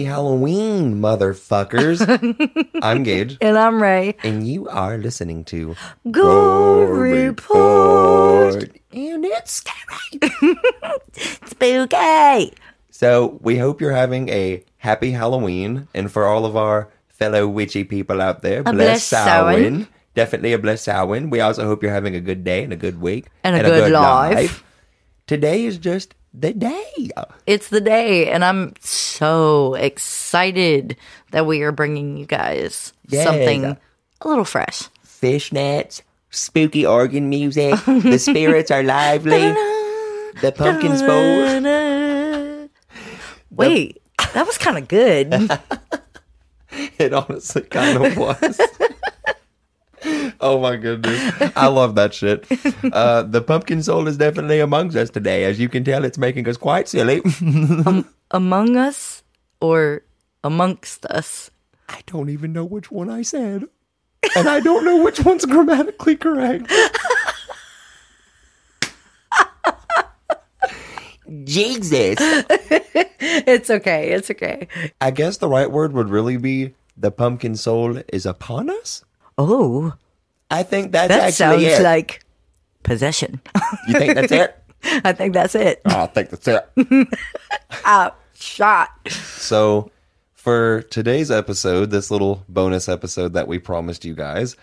Happy Halloween, motherfuckers. I'm Gage, And I'm Ray. and you are listening to Gore Report. And it's scary. Spooky. So, we hope you're having a happy Halloween, and for all of our fellow witchy people out there, bless bless Samhain. Definitely a bless Samhain. We also hope you're having a good day and a good week And a good life. Today is just the day. It's the day, and I'm so excited that we are bringing you guys Yes. something a little fresh. Fishnets, spooky organ music. the spirits are lively. The pumpkins bowl. Wait, that was kind of good. It honestly kind of was. oh my goodness. I love that shit. Uh, the pumpkin soul is definitely amongst us today. As you can tell, it's making us quite silly. Among us or amongst us? I don't even know which one I said. And I don't know which one's grammatically correct. Jesus. It's okay. It's okay. I guess the right word would really be the pumpkin soul is upon us. Oh, I think that's that sounds actually it. like possession. you think that's it? I think that's it. Oh, I think that's it. Out. Shot. So, for today's episode, this little bonus episode that we promised you guys,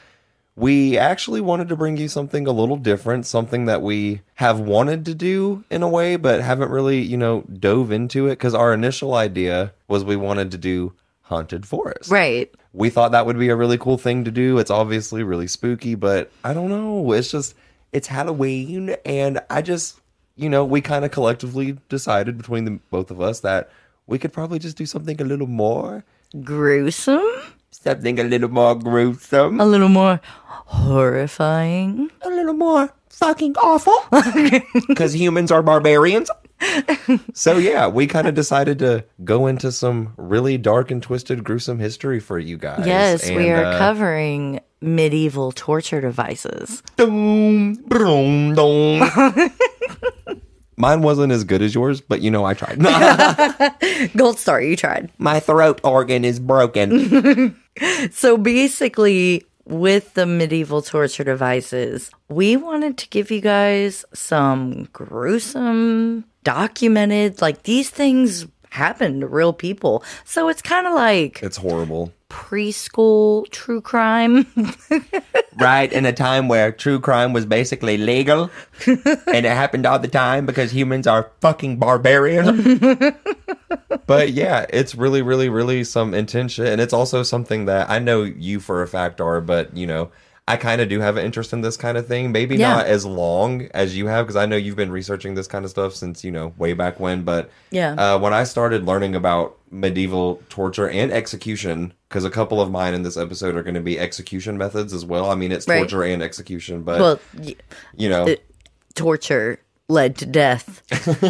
we actually wanted to bring you something a little different, something that we have wanted to do in a way, but haven't really, you know, dove into it because our initial idea was we wanted to do haunted forest. Right. We thought that would be a really cool thing to do. It's obviously really spooky, but I don't know. It's just, it's Halloween, and I just, you know, we kind of collectively decided between the both of us that we could probably just do something a little more, Gruesome. something a little more gruesome, A little more horrifying. a little more fucking awful, because humans are barbarians. So yeah, we kind of decided to go into some really dark and twisted, gruesome history for you guys. Yes, we are uh, covering medieval torture devices. Dum, brum, dum. Mine wasn't as good as yours, but you know I tried. Gold star, you tried. My throat organ is broken. So basically, with the medieval torture devices, we wanted to give you guys some gruesome, documented, like these things happen to real people. So it's kind of like it's horrible. preschool true crime. Right in a time where true crime was basically legal and it happened all the time because humans are fucking barbarians. but yeah, it's really, really, really some intense shit. And it's also something that I know you for a fact are, but you know, I kind of do have an interest in this kind of thing. Maybe Yeah. not as long as you have, because I know you've been researching this kind of stuff since, you know, way back when. But Yeah. uh, when I started learning about medieval torture and execution, because a couple of mine in this episode are going to be execution methods as well. I mean, it's Right. torture and execution, but, well, y- you know, torture led to death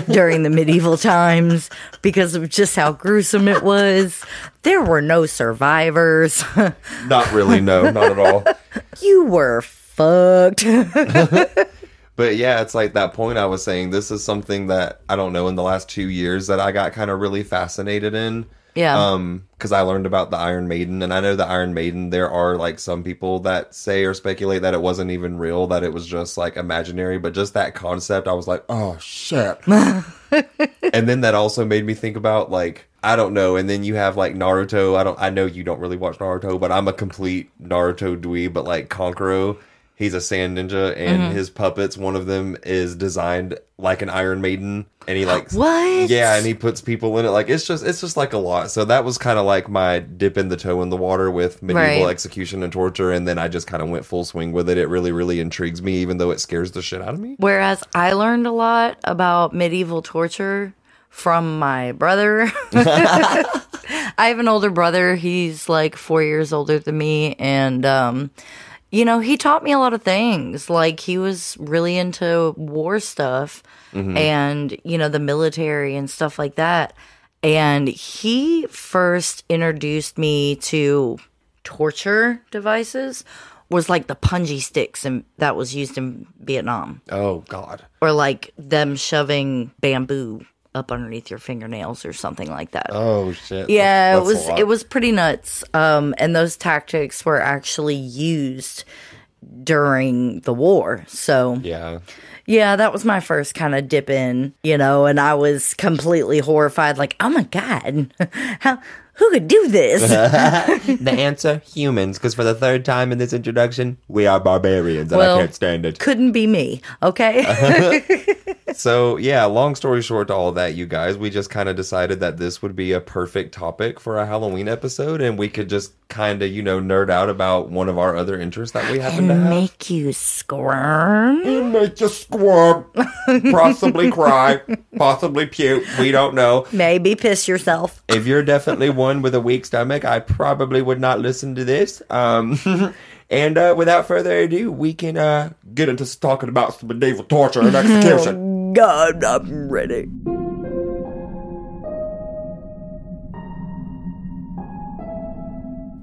during the medieval times because of just how gruesome it was. There were no survivors. not really, no, not at all. you were fucked. But yeah, it's like that point I was saying. This is something that I don't know in the last two years that I got kind of really fascinated in. Yeah. Um, because I learned about the Iron Maiden, and I know the Iron Maiden. There are like some people that say or speculate that it wasn't even real, that it was just like imaginary. But just that concept, I was like, oh shit. and then that also made me think about like I don't know. And then you have like Naruto. I don't. I know you don't really watch Naruto, but I'm a complete Naruto dweeb. But like Kankuro, he's a sand ninja, and Mm-hmm. his puppets, one of them is designed like an Iron Maiden, and he like What? Yeah, and he puts people in it. Like it's just it's just like a lot. So that was kind of like my dipping the toe in the water with medieval Right. execution and torture, and then I just kind of went full swing with it. It really really intrigues me, even though it scares the shit out of me. Whereas I learned a lot about medieval torture from my brother. I have an older brother. He's like four years older than me. And um, you know, he taught me a lot of things. Like he was really into war stuff mm-hmm. and, you know, the military and stuff like that. And he first introduced me to torture devices was like the punji sticks and that was used in Vietnam Oh God. or like them shoving bamboo up underneath your fingernails or something like that. Oh shit. Yeah, That's it was it was pretty nuts. Um, and those tactics were actually used during the war. So Yeah. yeah, that was my first kind of dip in, you know, and I was completely horrified, like, oh my god, how who could do this? The answer: humans. Because for the third time in this introduction, we are barbarians, and Well- I can't stand it. Couldn't be me, okay? So yeah, long story short to all that, you guys, we just kind of decided that this would be a perfect topic for a Halloween episode, and we could just kind of, you know, nerd out about one of our other interests that we happen to have. make you squirm. make you squirm, possibly cry, possibly puke. We don't know. Maybe piss yourself. If you're definitely one with a weak stomach, I probably would not listen to this. Um, and uh, without further ado, we can uh, get into talking about some medieval torture and execution. God, I'm ready.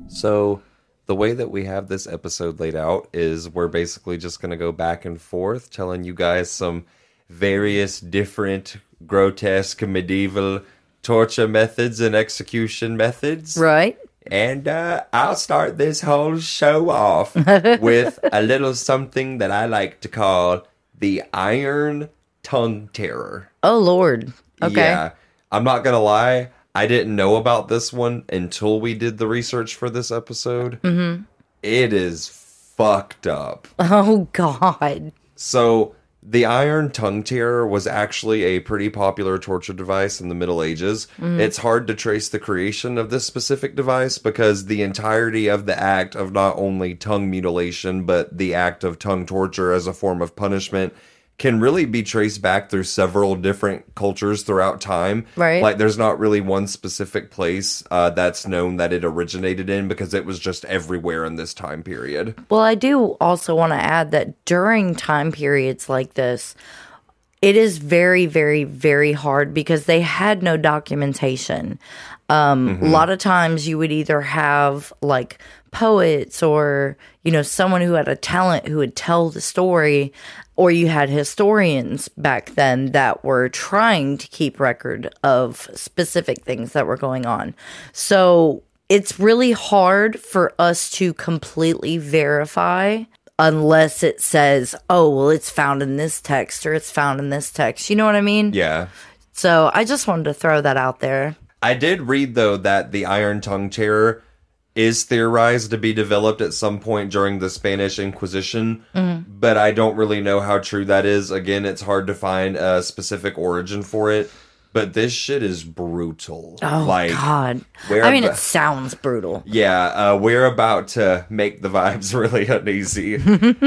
So, the way that we have this episode laid out is we're basically just going to go back and forth telling you guys some various different grotesque medieval torture methods and execution methods. Right? And uh, I'll start this whole show off with a little something that I like to call the Iron Tongue Terror. Oh Lord. Okay. Yeah. I'm not going to lie. I didn't know about this one until we did the research for this episode. Mm-hmm. is fucked up. Oh God. So, the iron tongue tear was actually a pretty popular torture device in the Middle Ages. It's hard to trace the creation of this specific device because the entirety of the act of not only tongue mutilation, but the act of tongue torture as a form of punishment can really be traced back through several different cultures throughout time. Right. Like, there's not really one specific place uh, that's known that it originated in because it was just everywhere in this time period. Well, I do also want to add that during time periods like this, it is very, very, very hard because they had no documentation. Um, A lot of times you would either have like poets or, you know, someone who had a talent who would tell the story, or you had historians back then that were trying to keep record of specific things that were going on. So it's really hard for us to completely verify unless it says, oh, well, it's found in this text or it's found in this text. You know what I mean? Yeah. So I just wanted to throw that out there. I did read though that the iron tongue terror is theorized to be developed at some point during the Spanish Inquisition, but I don't really know how true that is. Again, it's hard to find a specific origin for it. But this shit is brutal. Oh, God. where I mean, ab- it sounds brutal. yeah, uh, we're about to make the vibes really uneasy.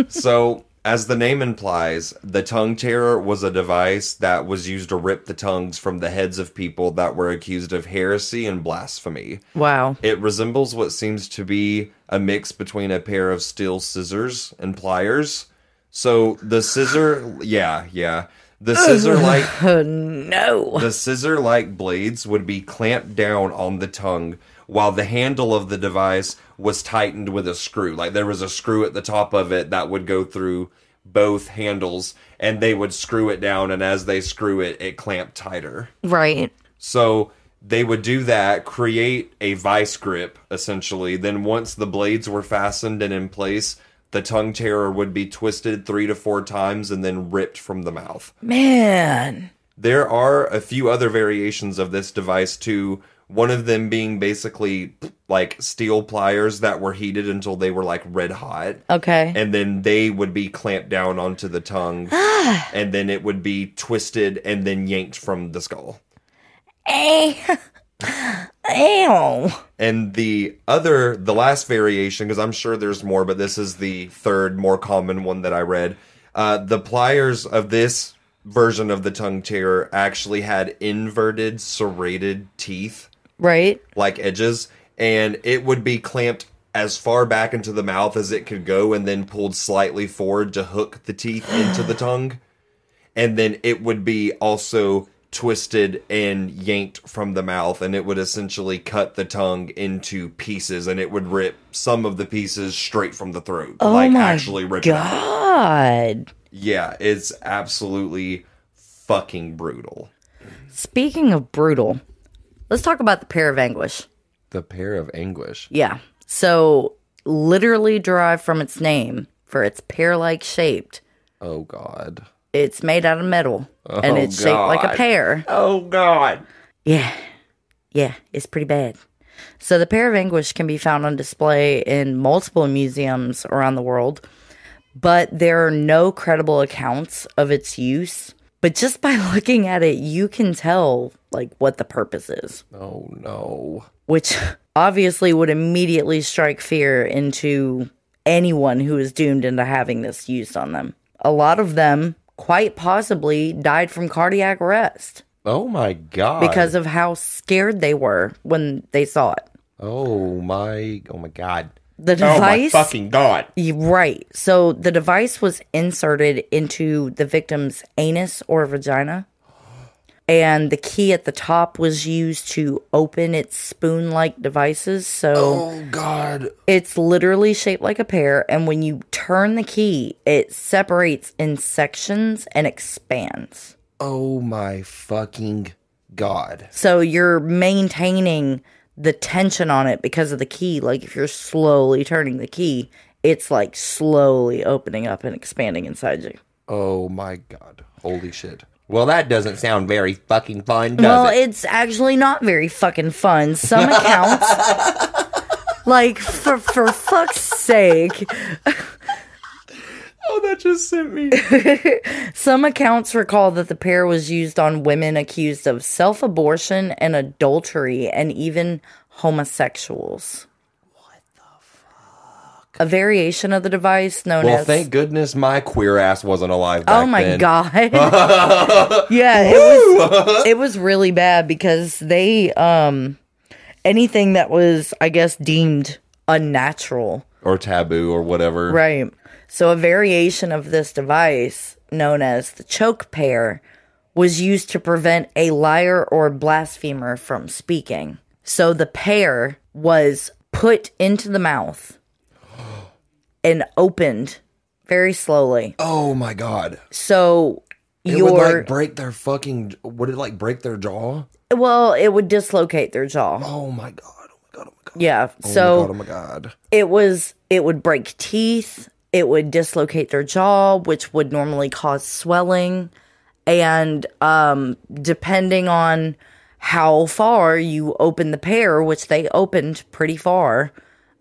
so, as the name implies, the tongue terror was a device that was used to rip the tongues from the heads of people that were accused of heresy and blasphemy. Wow. It resembles what seems to be a mix between a pair of steel scissors and pliers. So, the scissor, yeah, yeah. The scissor like Oh, no. the scissor like blades would be clamped down on the tongue while the handle of the device was tightened with a screw. Like there was a screw at the top of it that would go through both handles and they would screw it down and as they screw it it clamped tighter. Right. So they would do that, create a vice grip essentially. Then once the blades were fastened and in place, the tongue terror would be twisted 3 to 4 times and then ripped from the mouth. Man. There are a few other variations of this device too. One of them being basically like steel pliers that were heated until they were like red hot. Okay. And then they would be clamped down onto the tongue. and then it would be twisted and then yanked from the skull. Ew. And the other, the last variation, because I'm sure there's more, but this is the third more common one that I read. Uh, the pliers of this version of the tongue terror actually had inverted serrated teeth, Right. like edges, and it would be clamped as far back into the mouth as it could go and then pulled slightly forward to hook the teeth into the tongue. And then it would be also twisted and yanked from the mouth and it would essentially cut the tongue into pieces and it would rip some of the pieces straight from the throat. Oh like my actually rip. God. Yeah, it's absolutely fucking brutal. Speaking of brutal, let's talk about the pear of anguish. The pear of anguish. Yeah. So, literally derived from its name for its pear like shaped. Oh god. It's made out of metal and Oh, it's shaped like a pear. Oh god. Yeah. Yeah, it's pretty bad. So, the pear of anguish can be found on display in multiple museums around the world, but there are no credible accounts of its use. But just by looking at it, you can tell like what the purpose is. Oh no. which obviously would immediately strike fear into anyone who is doomed into having this used on them. A lot of them quite possibly died from cardiac arrest Oh my god. because of how scared they were when they saw it. Oh my oh my god. The device. Oh my fucking god. Right. So the device was inserted into the victim's anus or vagina. And the key at the top was used to open its spoon like devices. So Oh god. it's literally shaped like a pear. And when you turn the key, it separates in sections and expands. Oh my fucking god. So you're maintaining the tension on it because of the key. Like if you're slowly turning the key, it's like slowly opening up and expanding inside you. Oh my god. Holy shit. Well, that doesn't sound very fucking fun, does well, it? it's actually not very fucking fun. Some accounts, like for for fuck's sake, Oh, that just sent me. some accounts recall that the pear was used on women accused of self-abortion and adultery, and even homosexuals. What the fuck? A variation of the device known well, as thank goodness my queer ass wasn't alive back Oh my then. god. yeah, it was it was really bad because they um anything that was I guess deemed unnatural. Or taboo or whatever. Right. So a variation of this device known as the choke pear was used to prevent a liar or blasphemer from speaking. So the pear was put into the mouth and opened very slowly. Oh my god. So It your would like break their fucking would it like break their jaw? Well, it would dislocate their jaw. Oh my god. Oh my god. Oh my god. Yeah. Oh so my god. Oh my god. it was it would break teeth, it would dislocate their jaw, which would normally cause swelling. And um depending on how far you open the pear, which they opened pretty far,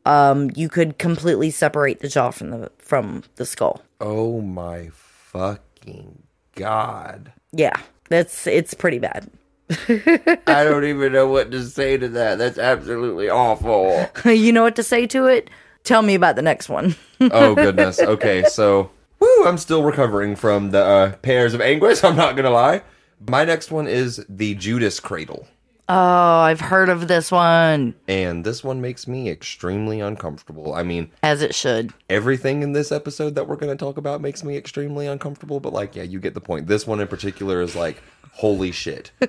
um, you could completely separate the jaw from the from the skull. Oh my fucking god. Yeah. That's it's pretty bad. I don't even know what to say to that. That's absolutely awful. you know what to say to it? Tell me about the next one. oh goodness. Okay, so woo, I'm still recovering from the uh, pears of anguish. I'm not gonna lie. My next one is the Judas Cradle, Oh, I've heard of this one. and this one makes me extremely uncomfortable. I mean, As it should. everything in this episode that we're gonna talk about makes me extremely uncomfortable. But like, yeah, you get the point. This one in particular is like, holy shit.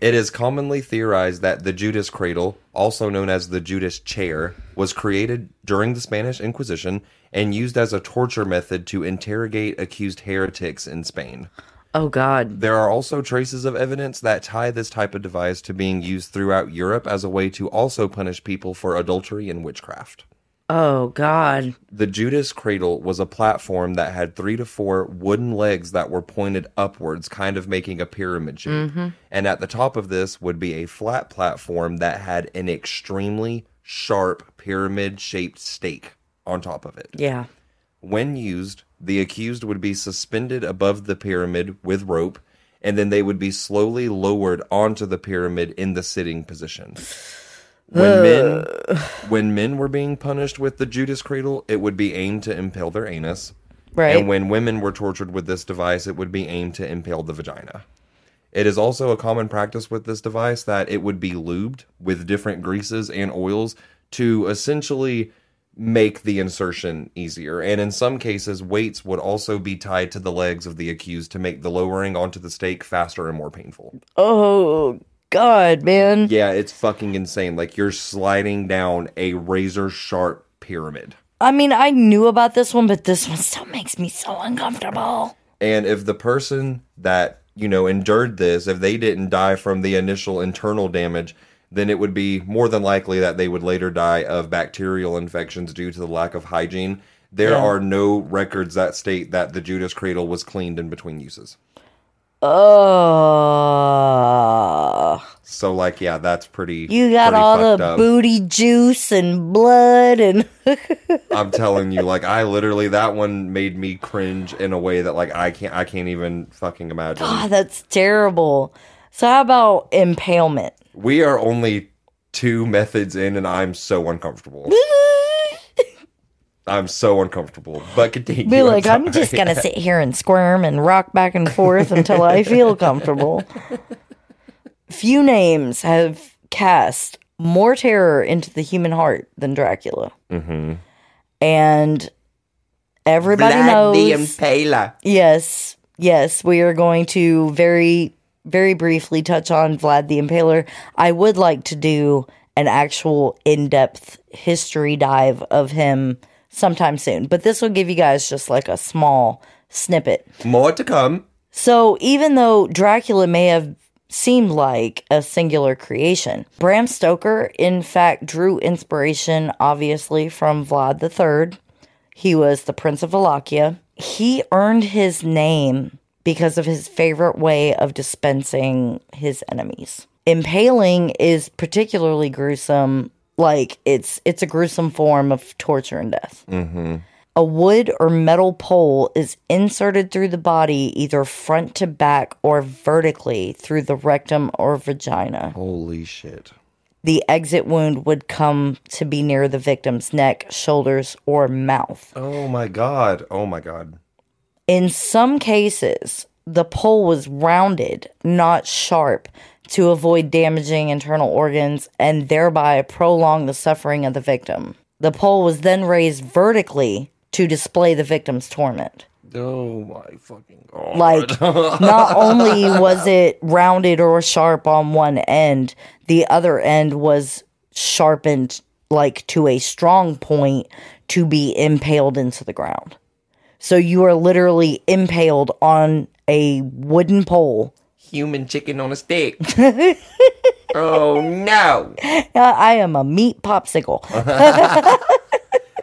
It is commonly theorized that the Judas cradle, also known as the Judas chair, was created during the Spanish Inquisition and used as a torture method to interrogate accused heretics in Spain. Oh God. There are also traces of evidence that tie this type of device to being used throughout Europe as a way to also punish people for adultery and witchcraft. Oh God. The Judas cradle was a platform that had three to four wooden legs that were pointed upwards, kind of making a pyramid shape. Mm-hmm. And at the top of this would be a flat platform that had an extremely sharp pyramid shaped stake on top of it. Yeah. When used, the accused would be suspended above the pyramid with rope, and then they would be slowly lowered onto the pyramid in the sitting position. When men when men were being punished with the Judas cradle, it would be aimed to impale their anus. Right. And when women were tortured with this device, it would be aimed to impale the vagina. It is also a common practice with this device that it would be lubed with different greases and oils to essentially make the insertion easier. And in some cases, weights would also be tied to the legs of the accused to make the lowering onto the stake faster and more painful. Oh God, man. Yeah, it's fucking insane. Like you're sliding down a razor sharp pyramid. I mean, I knew about this one, but this one still makes me so uncomfortable. And if the person that, you know, endured this, if they didn't die from the initial internal damage, then it would be more than likely that they would later die of bacterial infections due to the lack of hygiene. There Yeah. are no records that state that the Judas cradle was cleaned in between uses. Oh, So, like, yeah, that's pretty. you got pretty all the up. booty juice and blood, and I'm telling you, like, I literally that one made me cringe in a way that, like, I can't, I can't even fucking imagine. ah, that's terrible. So, how about impalement? We are only two methods in, and I'm so uncomfortable. I'm so uncomfortable. But continue. Be like, I'm sorry. just gonna sit here and squirm and rock back and forth until I feel comfortable. Few names have cast more terror into the human heart than Dracula, Mm-hmm. and everybody knows. Impaler. Yes, yes, we are going to very, very briefly touch on Vlad the Impaler. I would like to do an actual in depth history dive of him sometime soon, but this will give you guys just like a small snippet. More to come. So, even though Dracula may have seemed like a singular creation, Bram Stoker, in fact, drew inspiration, obviously, from Vlad III. He was the Prince of Wallachia. He earned his name because of his favorite way of dispensing his enemies. Impaling is particularly gruesome. Like it's it's a gruesome form of torture and death. Mm-hmm. A wood or metal pole is inserted through the body either front to back or vertically through the rectum or vagina. Holy shit. The exit wound would come to be near the victim's neck, shoulders, or mouth. Oh my god. Oh my god. In some cases, the pole was rounded, not sharp, to avoid damaging internal organs and thereby prolong the suffering of the victim. The pole was then raised vertically to display the victim's torment. Oh my fucking god. Like, not only was it rounded or sharp on one end, the other end was sharpened like to a strong point to be impaled into the ground. So you are literally impaled on a wooden pole. Human chicken on a stick. oh no. Uh, I am a meat popsicle.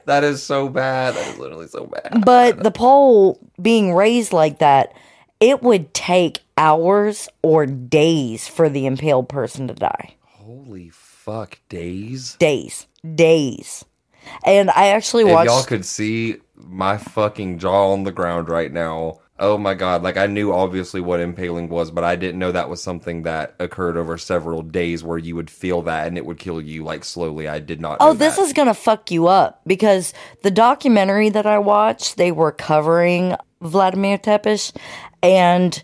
That is so bad. That is literally so bad. But the pole being raised like that, it would take hours or days for the impaled person to die. Holy fuck days. Days. Days. And I actually If watched y'all could see my fucking jaw on the ground right now. Oh my god, like I knew obviously what impaling was, but I didn't know that was something that occurred over several days where you would feel that and it would kill you like slowly. I did not Oh, this is gonna fuck you up because the documentary that I watched, they were covering Vladimir Tepes, and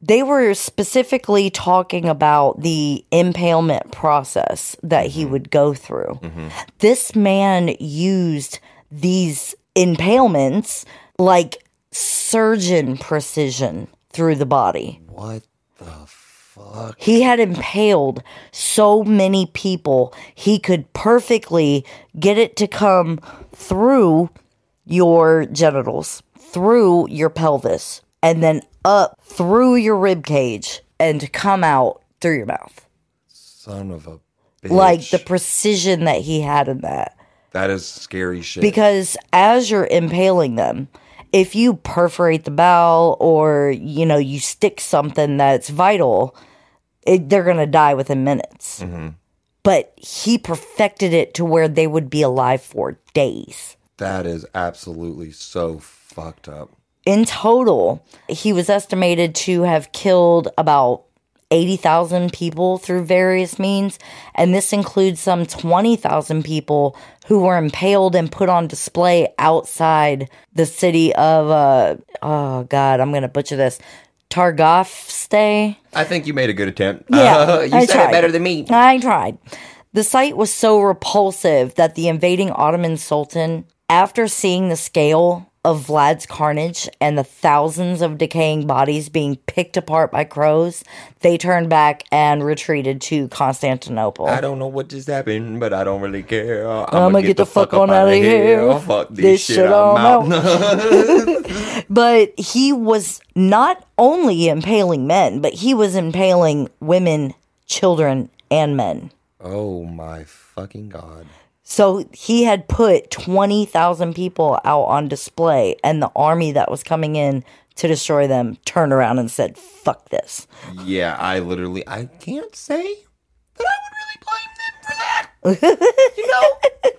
they were specifically talking about the impalement process that he mm-hmm. would go through. Mm-hmm. This man used these impalements like surgeon precision through the body. What the fuck? He had impaled so many people, he could perfectly get it to come through your genitals, through your pelvis, and then up through your rib cage and come out through your mouth. Son of a bitch. Like the precision that he had in that. that is scary shit. Because as you're impaling them, if you perforate the bowel or, you know, you stick something that's vital, it, they're going to die within minutes. Mm-hmm. But he perfected it to where they would be alive for days. that is absolutely so fucked up. In total, he was estimated to have killed about 80,000 people through various means, and this includes some 20,000 people who were impaled and put on display outside the city of, uh, oh God, I'm going to butcher this, Targovste. I think you made a good attempt. Yeah, Uh, you I said tried. it better than me. I tried. The sight was so repulsive that the invading Ottoman Sultan, after seeing the scale of Vlad's carnage and the thousands of decaying bodies being picked apart by crows, they turned back and retreated to Constantinople. I don't know what just happened, but I don't really care. I'm, I'ma get the fuck on out of here. Fuck this, This shit, shit I'm I'm out. But he was not only impaling men, but he was impaling women, children, and men. oh my fucking god. So he had put 20,000 people out on display, and the army that was coming in to destroy them turned around and said, fuck this. Yeah, I literally I can't say that I would really blame them for that. you know.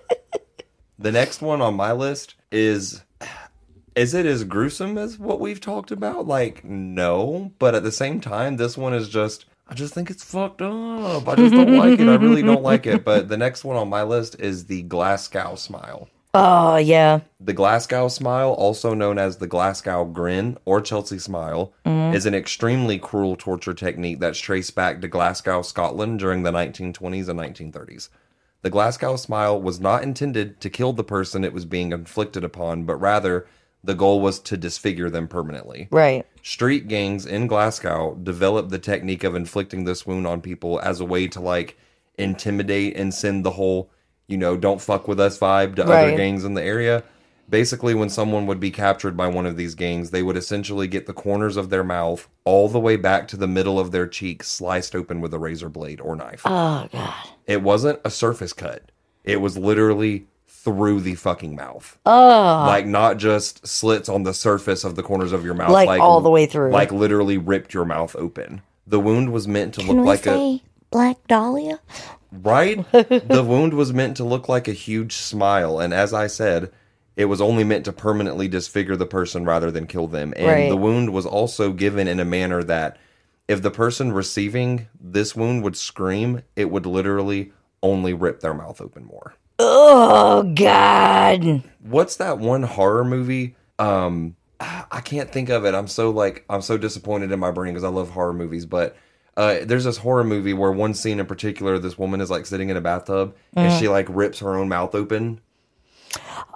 the next one on my list is is it as gruesome as what we've talked about? Like no, but at the same time this one is just I just think it's fucked up. I just don't like it. I really don't like it. But the next one on my list is the Glasgow smile. Oh, yeah. The Glasgow smile, also known as the Glasgow grin or Chelsea smile, mm. is an extremely cruel torture technique that's traced back to Glasgow, Scotland during the 1920s and 1930s. The Glasgow smile was not intended to kill the person it was being inflicted upon, but rather the goal was to disfigure them permanently. Right. Street gangs in Glasgow developed the technique of inflicting this wound on people as a way to like intimidate and send the whole, you know, don't fuck with us vibe to other gangs in the area. Basically, when someone would be captured by one of these gangs, they would essentially get the corners of their mouth all the way back to the middle of their cheek sliced open with a razor blade or knife. Oh, God. It wasn't a surface cut. It was literally through the fucking mouth. Oh, Like not just slits on the surface of the corners of your mouth, Like all the way through. Like literally ripped your mouth open. The wound was meant to can look we like a Black Dahlia? right. the wound was meant to look like a huge smile, and as I said, it was only meant to permanently disfigure the person rather than kill them. And Right. the wound was also given in a manner that if the person receiving this wound would scream, it would literally only rip their mouth open more. Oh, God. what's that one horror movie um i can't think of it i'm so like i'm so disappointed in my brain because i love horror movies but uh there's this horror movie where one scene in particular this woman is like sitting in a bathtub and she like rips her own mouth open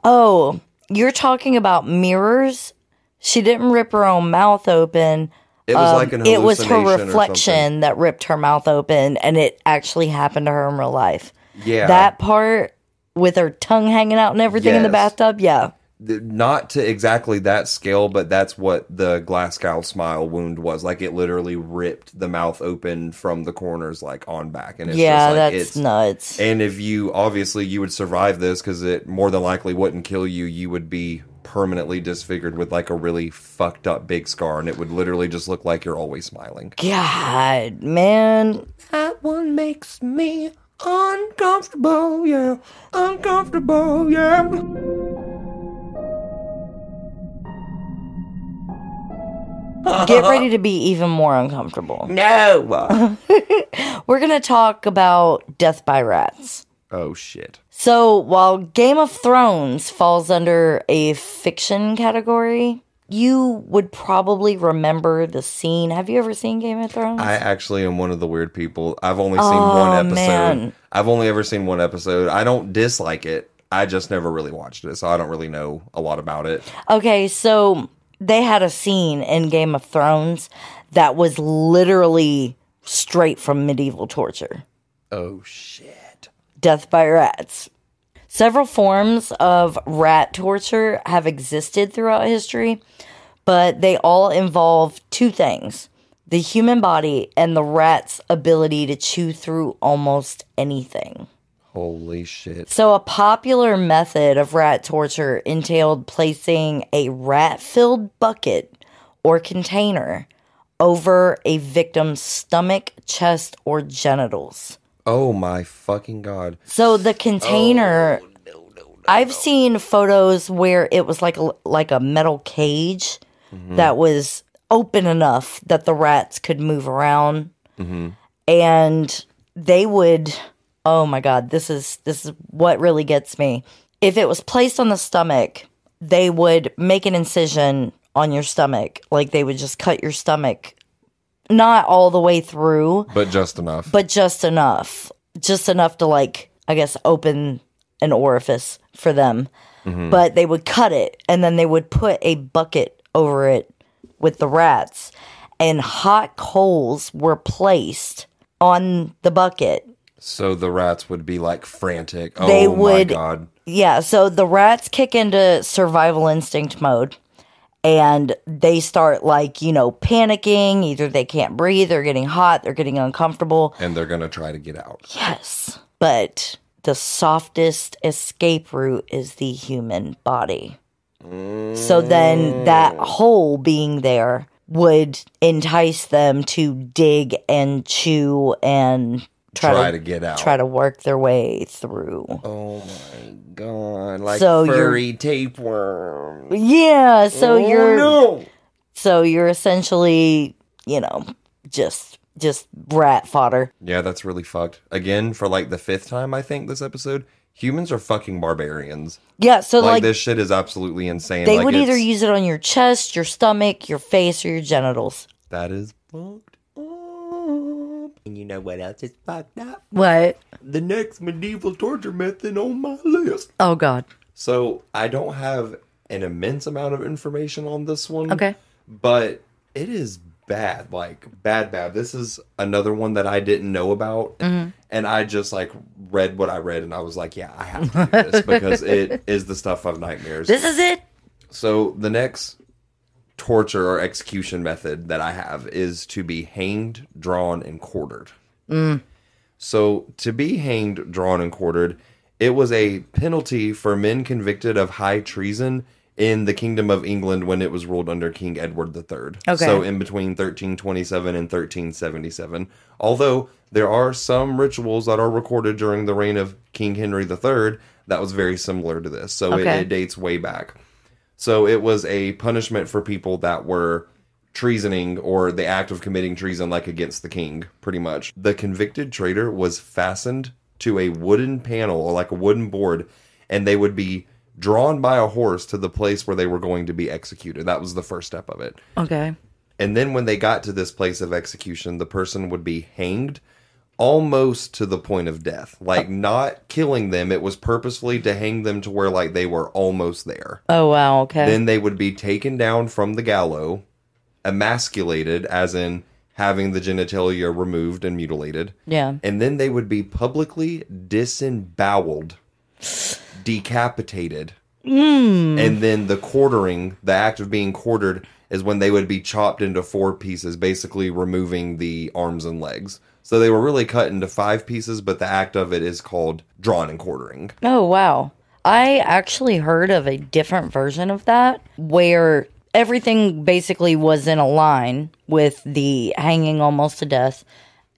Oh, you're talking about mirrors? She didn't rip her own mouth open. it was like an Um, It was her hallucination or something. reflection that ripped her mouth open, and it actually happened to her in real life. yeah That part with her tongue hanging out and everything in the Yes. bathtub, yeah. not to exactly that scale but that's what the glasgow smile wound was like it literally ripped the mouth open from the corners like on back and it's yeah, just like that's it's nuts. And if you obviously you would survive this because it more than likely wouldn't kill you, you would be permanently disfigured with like a really fucked up big scar, and it would literally just look like you're always smiling. God, man. That one makes me uncomfortable, yeah, uncomfortable, yeah. Get ready to be even more uncomfortable. No. We're going to talk about death by rats. oh shit. So, while Game of Thrones falls under a fiction category, you would probably remember the scene. Have you ever seen Game of Thrones? I actually am one of the weird people. I've only seen Oh, one episode. man. I've only ever seen one episode. I don't dislike it. I just never really watched it, so I don't really know a lot about it. Okay, so they had a scene in Game of Thrones that was literally straight from medieval torture Oh shit. death by rats. Several forms of rat torture have existed throughout history, but they all involve two things the human body and the rat's ability to chew through almost anything. Holy shit. So, a popular method of rat torture entailed placing a rat filled bucket or container over a victim's stomach, chest, or genitals. Oh my fucking god. So, the container. Oh, I've seen photos where it was like a, like a metal cage mm-hmm. that was open enough that the rats could move around, mm-hmm. and they would. Oh my god, this is this is what really gets me. If it was placed on the stomach, they would make an incision on your stomach, like they would just cut your stomach, not all the way through, But just enough. but just enough. just enough to like I guess open an orifice for them. Mm-hmm. But they would cut it and then they would put a bucket over it with the rats and hot coals were placed on the bucket. So the rats would be like frantic. Oh They my would- god. Yeah, so the rats kick into survival instinct mode and they start like, you know, panicking. Either they can't breathe, they're getting hot, they're getting uncomfortable. And they're gonna try to get out. Yes. But the softest escape route is the human body. So then that mm. hole being there would entice them to dig and chew and try, Try to, to get out. try to work their way through. Oh my god. Like So you're- furry tapeworm. Yeah, so oh, you're Oh, no. so you're essentially, you know, just just rat fodder. Yeah, that's really fucked. Again, for like the fifth time, I think, this episode, humans are fucking barbarians. Yeah, so Like, like, this shit is absolutely insane. they Like, would either use it on your chest, your stomach, your face, or your genitals. That is fucked. And you know what else is fucked up? What? The next medieval torture method on my list. Oh God. So I don't have an immense amount of information on this one. Okay. But it is bad, like bad, bad. This is another one that I didn't know about. Mm-hmm. And I just like read what I read and I was like, yeah, I have to do this because it is the stuff of nightmares. This is it. So the next torture or execution method that I have is to be hanged, drawn, and quartered. Mm. So to be hanged, drawn, and quartered, it was a penalty for men convicted of high treason in the Kingdom of England when it was ruled under King Edward III. Okay. So in between 1327 and 1377. Although there are some rituals that are recorded during the reign of King Henry III that was very similar to this. So it, it dates way back. So it was a punishment for people that were treasoning or the act of committing treason like against the king, pretty much. The convicted traitor was fastened to a wooden panel or like a wooden board and they would be drawn by a horse to the place where they were going to be executed. That was the first step of it. Okay. And then when they got to this place of execution, the person would be hanged almost to the point of death. Like oh. not killing them, it was purposefully to hang them to where like they were almost there. Oh wow. Okay. Then they would be taken down from the gallows, emasculated, as in having the genitalia removed and mutilated. yeah. And then they would be publicly disemboweled, decapitated. Hmm. And then the quartering, the act of being quartered, is when they would be chopped into four pieces, basically removing the arms and legs. So they were really cut into five pieces, but the act of it is called drawn and quartering. Oh wow. I actually heard of a different version of that where everything basically was in a line with the hanging almost to death.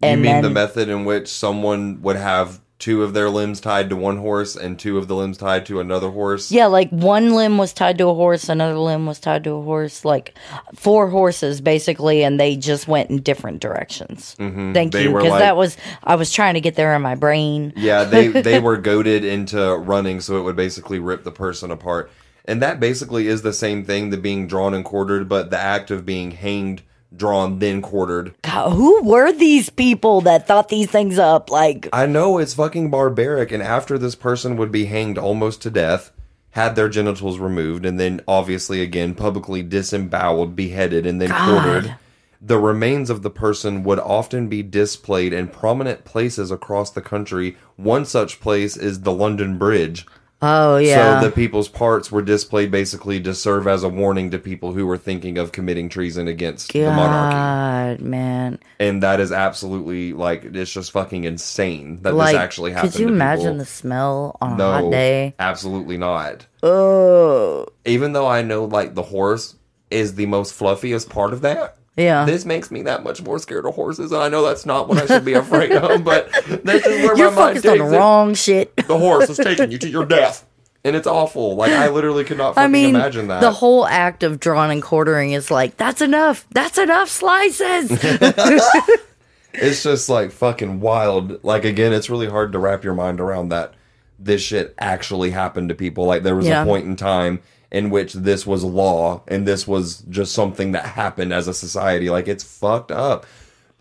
You mean then the method in which someone would have two of their limbs tied to one horse and two of the limbs tied to another horse? Yeah, like one limb was tied to a horse, another limb was tied to a horse, like four horses basically, and they just went in different directions. Thank Mm-hmm. They you, because like- that was I was trying to get there in my brain. Yeah, they they were goaded into running, so it would basically rip the person apart. And that basically is the same thing, the being drawn and quartered, but the act of being hanged, drawn, then quartered. God, who were these people that thought these things up? Like, I know it's fucking barbaric, and after this person would be hanged almost to death, had their genitals removed, and then obviously again publicly disemboweled, beheaded, and then quartered. The remains of the person would often be displayed in prominent places across the country. One such place is the London Bridge. Oh yeah, So the people's parts were displayed basically to serve as a warning to people who were thinking of committing treason against the monarchy. God, man, And that is absolutely like it's just fucking insane that like, this actually happened. could you imagine people. the smell on a hot day? absolutely not. Oh, Even though I know like the horse is the most fluffiest part of that. Yeah. This makes me that much more scared of horses, and I know that's not what I should be afraid of, but this is where You're my mind focused on takes the it. wrong shit. The horse is taking you to your death, and it's awful. Like I literally could not fucking I mean, imagine that. the whole act of drawing and quartering is like, that's enough. That's enough slices. it's just like fucking wild. Like again, it's really hard to wrap your mind around that this shit actually happened to people. Like there was Yeah. a point in time in which this was law and this was just something that happened as a society. Like it's fucked up.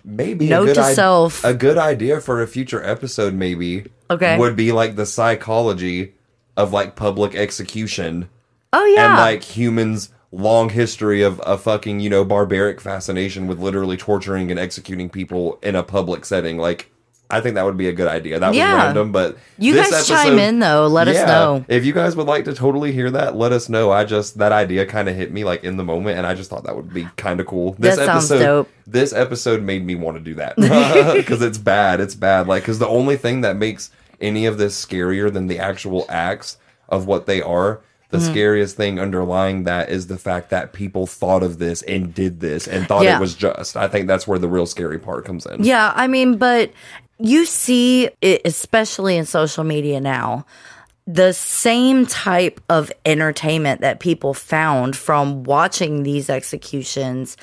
maybe Note a good to id- self. a good idea for a future episode maybe Okay. would be like the psychology of like public execution Oh yeah. and like humans long history of a fucking you know barbaric fascination with literally torturing and executing people in a public setting like i think that would be a good idea that Yeah. was random but you this guys chime in though. Let us know. if you guys would like to totally hear that let us know i just that idea kind of hit me like in the moment and i just thought that would be kind of cool this That sounds episode dope. this episode made me want to do that because it's bad it's bad like because the only thing that makes any of this scarier than the actual acts of what they are the Mm-hmm. scariest thing underlying that is the fact that people thought of this and did this and thought Yeah. it was just i think that's where the real scary part comes in Yeah, I mean, but you see it, especially in social media now, the same type of entertainment that people found from watching these executions.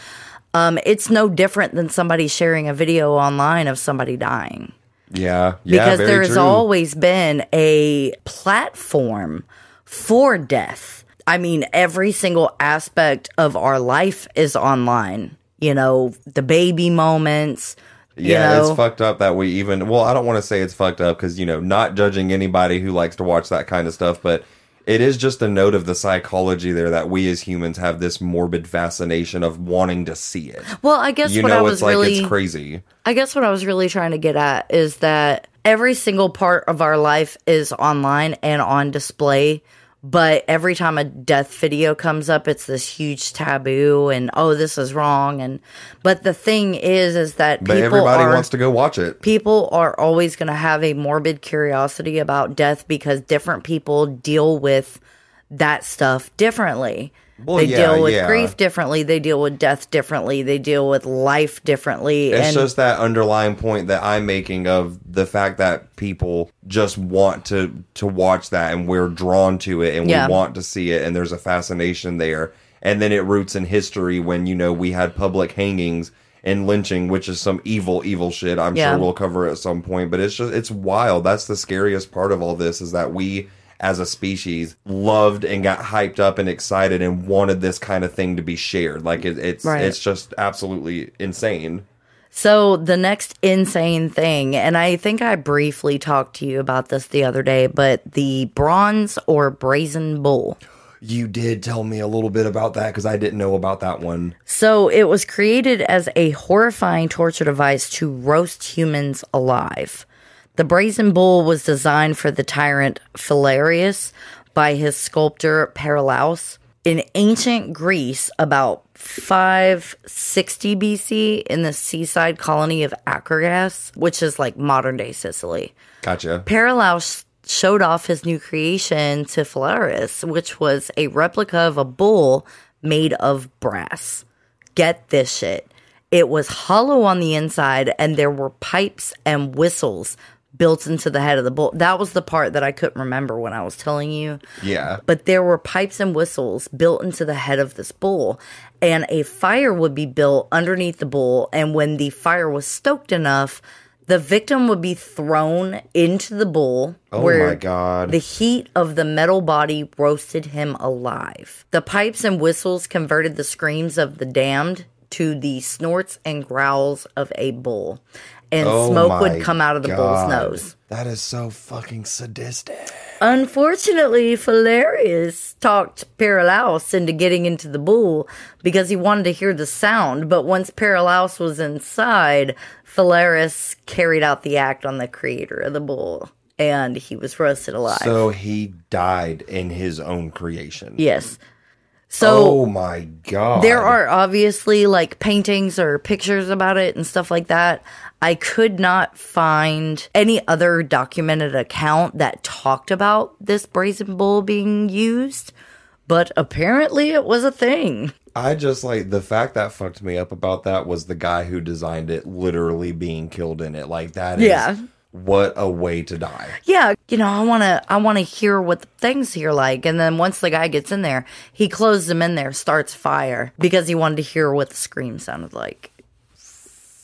Um, it's no different than somebody sharing a video online of somebody dying. yeah yeah because very there's true. always been a platform for death. I mean, every single aspect of our life is online. You know, the baby moments. You Yeah, know, it's fucked up that we even. Well, I don't want to say it's fucked up because you know, not judging anybody who likes to watch that kind of stuff, but it is just a note of the psychology there that we as humans have this morbid fascination of wanting to see it. Well, I guess You what I know, was it's like it's crazy. I guess what I was really trying to get at is that every single part of our life is online and on display. But every time a death video comes up, it's this huge taboo and oh, this is wrong. And but the thing is, is that But people everybody are wants to go watch it. people are always going to have a morbid curiosity about death because different people deal with that stuff differently. Well, they yeah, deal with yeah. grief differently. They deal with death differently. They deal with life differently. It's and just that underlying point that I'm making of the fact that people just want to to watch that and we're drawn to it and Yeah. we want to see it and there's a fascination there. And then it roots in history when you know we had public hangings and lynching, which is some evil, evil shit. I'm sure we'll cover at some point, but it's just it's wild. That's the scariest part of all this is that we as a species loved and got hyped up and excited and wanted this kind of thing to be shared. Like it, it's Right. it's just absolutely insane. So the next insane thing, and I think I briefly talked to you about this the other day, but the bronze or brazen bull. You did tell me a little bit about that because I didn't know about that one. So it was created as a horrifying torture device to roast humans alive. The brazen bull was designed for the tyrant Philarius by his sculptor Paralaus. In ancient Greece, about 560 BC, in the seaside colony of Acragas, which is like modern day Sicily. Gotcha. Paralaus showed off his new creation to Phalaris, which was a replica of a bull made of brass. Get this shit. It was hollow on the inside, and there were pipes and whistles built into the head of the bull. That was the part that I couldn't remember when I was telling you Yeah. but there were pipes and whistles built into the head of this bull and a fire would be built underneath the bull and when the fire was stoked enough the victim would be thrown into the bull Oh where my God. the heat of the metal body roasted him alive the pipes and whistles converted the screams of the damned to the snorts and growls of a bull and Oh smoke would come out of the bull's nose That is so fucking sadistic. Unfortunately, Philarius talked Paralaus into getting into the bull because he wanted to hear the sound. But once Paralaus was inside, Philarius carried out the act on the creator of the bull and he was roasted alive. So he died in his own creation. yes. So oh my god. there are obviously like paintings or pictures about it and stuff like that. I could not find any other documented account that talked about this brazen bull being used, but apparently it was a thing. I just like the fact that fucked me up about that was the guy who designed it literally being killed in it. Like that is Yeah. what a way to die. Yeah, you know, I want to I want to hear what the things here like and then once the guy gets in there, he closes him in there, starts fire because he wanted to hear what the scream sounded like.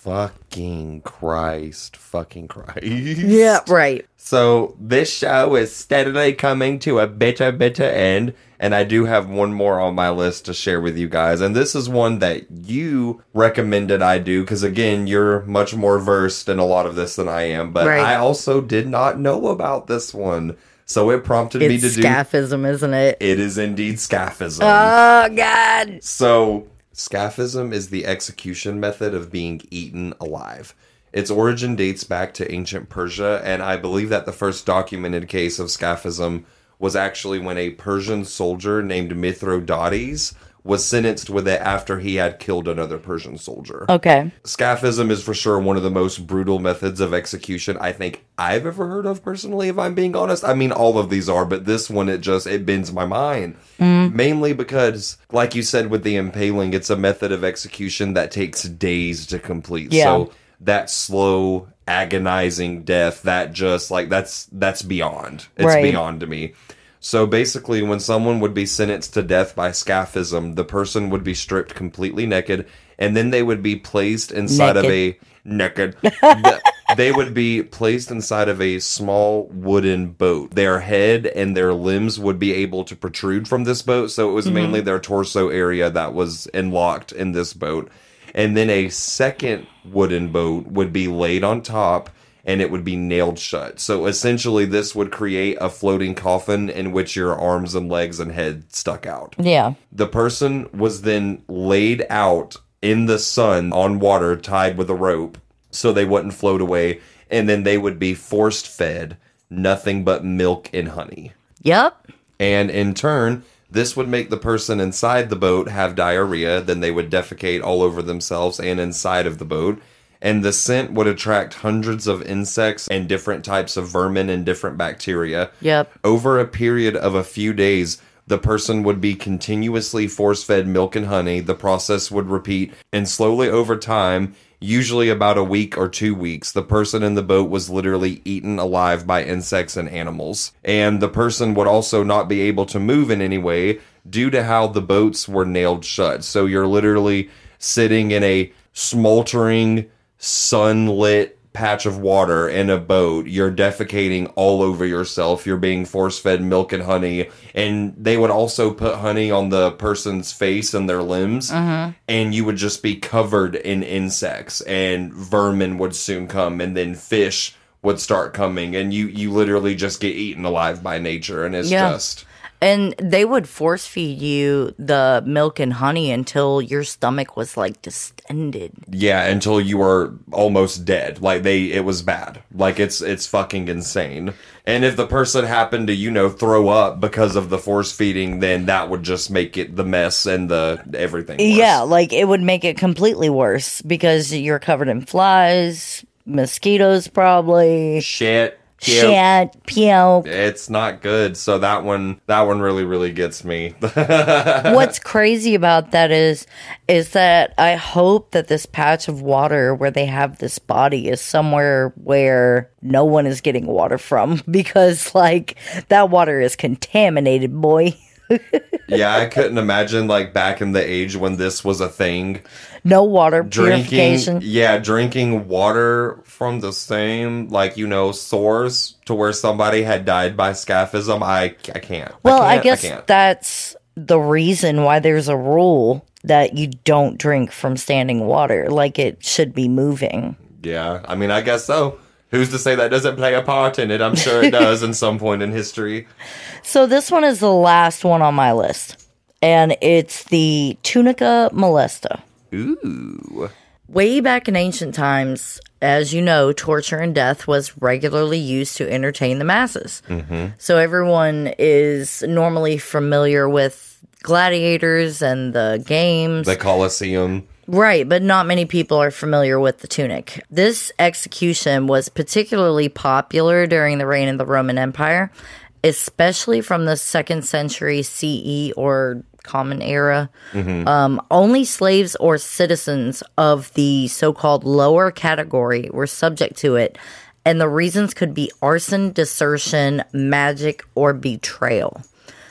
Fucking Christ. Fucking Christ. Yeah, right. So this show is steadily coming to a bitter, bitter end. And I do have one more on my list to share with you guys. And this is one that you recommended I do because, again, you're much more versed in a lot of this than I am. But Right. I also did not know about this one. So it prompted me It's to do. scaphism, isn't it? It is indeed scaphism. Oh God. So, scaphism is the execution method of being eaten alive. Its origin dates back to ancient Persia, and I believe that the first documented case of scaphism was actually when a Persian soldier named Mithridates was sentenced with it after he had killed another Persian soldier. Okay. Scaphism is for sure one of the most brutal methods of execution I think I've ever heard of personally, if I'm being honest. I mean, all of these are, but this one, it just, it bends my mind. Mm. Mainly because, like you said with the impaling, it's a method of execution that takes days to complete. Yeah. So that slow, agonizing death, that just, like, that's, that's beyond. It's Right. beyond to me. So basically, when someone would be sentenced to death by scaphism, the person would be stripped completely naked, and then they would be placed inside of a naked. The- they would be placed inside of a small wooden boat. Their head and their limbs would be able to protrude from this boat, so it was mm-hmm. mainly their torso area that was enlocked in this boat. And then a second wooden boat would be laid on top and it would be nailed shut. So essentially, this would create a floating coffin in which your arms and legs and head stuck out. Yeah. The person was then laid out in the sun on water tied with a rope so they wouldn't float away. And then they would be forced fed nothing but milk and honey. Yep. And in turn, this would make the person inside the boat have diarrhea. Then they would defecate all over themselves and inside of the boat. And the scent would attract hundreds of insects and different types of vermin and different bacteria. Yep. Over a period of a few days, the person would be continuously force fed milk and honey. The process would repeat, and slowly over time, usually about a week or two weeks, the person in the boat was literally eaten alive by insects and animals. And the person would also not be able to move in any way due to how the boats were nailed shut. So you're literally sitting in a smoldering, sunlit patch of water in a boat. You're defecating all over yourself. You're being force fed milk and honey. And they would also put honey on the person's face and their limbs. Mm-hmm. And you would just be covered in insects, and vermin would soon come, and then fish would start coming and you you literally just get eaten alive by nature and it's Yeah. just And they would force feed you the milk and honey until your stomach was like distended. Yeah, until you were almost dead. Like they it was bad. Like it's it's fucking insane. And if the person happened to, you know, throw up because of the force feeding, then that would just make it the mess and the everything. Worse. Yeah, like it would make it completely worse because you're covered in flies, mosquitoes, probably. Shit. Shit, puke. It's not good. So that one that one really, really gets me. What's crazy about that is is that I hope that this patch of water where they have this body is somewhere where no one is getting water from because like that water is contaminated, boy. yeah, I couldn't imagine like back in the age when this was a thing. No water drinking purification. yeah drinking water from the same like you know source to where somebody had died by scaphism i i can't Well, I, can't, guess can't. that's the reason why there's a rule that you don't drink from standing water. Like it should be moving. yeah i mean i guess so who's to say that doesn't play a part in it i'm sure it does in some point in history So this one is the last one on my list, and it's the Tunica molesta. ooh Way back in ancient times, as you know, torture and death was regularly used to entertain the masses. Mm-hmm. So everyone is normally familiar with gladiators and the games. the colosseum Right, but not many people are familiar with the tunic. This execution was particularly popular during the reign of the Roman Empire, especially from the second century CE or Common Era. Um, only slaves or citizens of the so called lower category were subject to it, and the reasons could be arson, desertion, magic, or betrayal.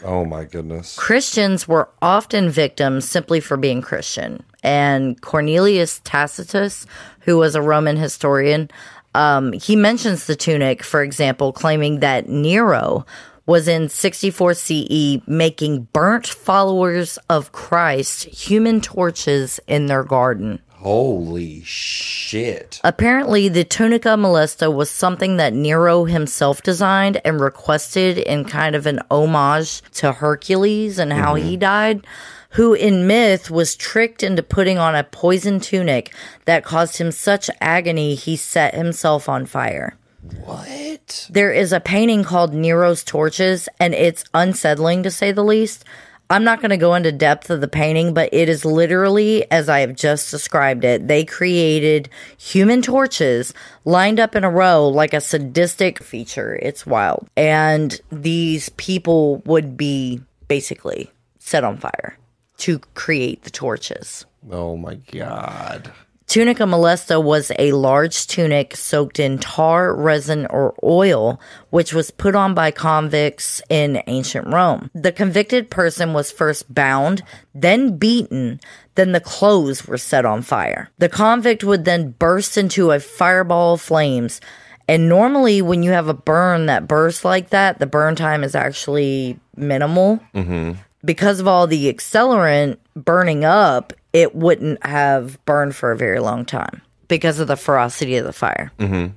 Oh my goodness. Christians were often victims simply for being Christian. And Cornelius Tacitus, who was a Roman historian, um, he mentions the tunic, for example, claiming that Nero was in 64 CE making burnt followers of Christ human torches in their garden. Holy shit. Apparently, the tunica molesta was something that Nero himself designed and requested in kind of an homage to Hercules and how he mm-hmm. died, who in myth was tricked into putting on a poison tunic that caused him such agony he set himself on fire. What? There is a painting called Nero's Torches, and it's unsettling to say the least. I'm not going to go into depth of the painting, but it is literally as I have just described it. They created human torches lined up in a row like a sadistic feature. It's wild. And these people would be basically set on fire to create the torches. Oh my god. Tunica molesta was a large tunic soaked in tar, resin, or oil, which was put on by convicts in ancient Rome. The convicted person was first bound, then beaten, then the clothes were set on fire. The convict would then burst into a fireball of flames. And normally, when you have a burn that bursts like that, the burn time is actually minimal mm-hmm. Because of all the accelerant burning up, it wouldn't have burned for a very long time because of the ferocity of the fire. Mm-hmm.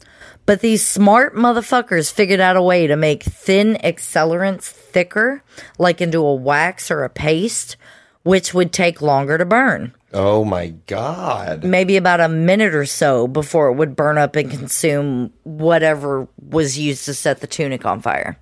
But these smart motherfuckers figured out a way to make thin accelerants thicker, like into a wax or a paste, which would take longer to burn. Oh my god. Maybe about a minute or so before it would burn up and consume whatever was used to set the tunic on fire.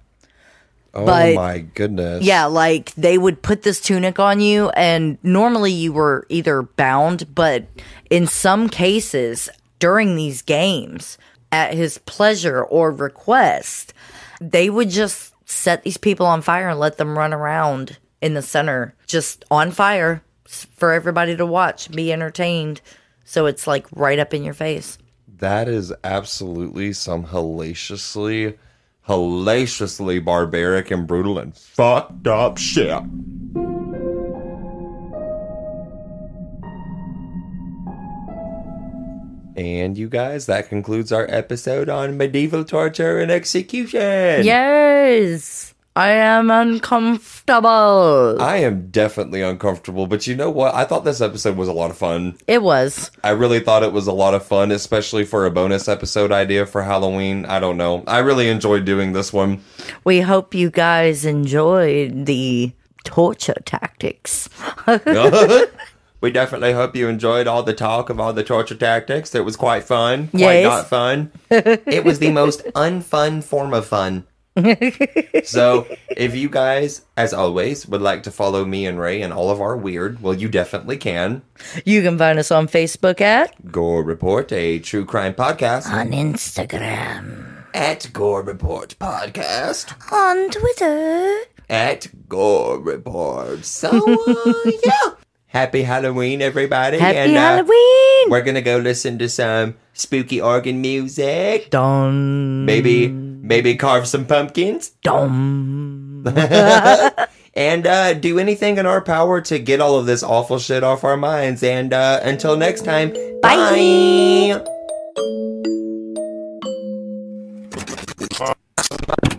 Oh But- my goodness. Yeah, like they would put this tunic on you, and normally you were either bound, but in some cases during these games, at his pleasure or request, they would just set these people on fire and let them run around in the center, just on fire for everybody to watch, be entertained. So it's like right up in your face. That is absolutely some hellaciously, hellaciously barbaric and brutal and fucked up shit. And you guys, that concludes our episode on medieval torture and execution. Yes, I am uncomfortable. I am definitely uncomfortable, but you know what? I thought this episode was a lot of fun. It was. I really thought it was a lot of fun, especially for a bonus episode idea for Halloween. I don't know. I really enjoyed doing this one. We hope you guys enjoyed the torture tactics. we definitely hope you enjoyed all the talk of all the torture tactics. It was quite fun. Quite Yes. not fun. it was the most unfun form of fun. So, if you guys, as always, would like to follow me and Ray and all of our weird, well, you definitely can. You can find us on Facebook at Gore Report, a true crime podcast. on Instagram, At Gore Report Podcast. on Twitter. at Gore Report. So, uh, yeah. Happy Halloween, everybody. Happy and, uh, Halloween! We're going to go listen to some spooky organ music. Dum Maybe, maybe carve some pumpkins. dum. And uh, do anything in our power to get all of this awful shit off our minds. And uh, until next time, Bye. bye.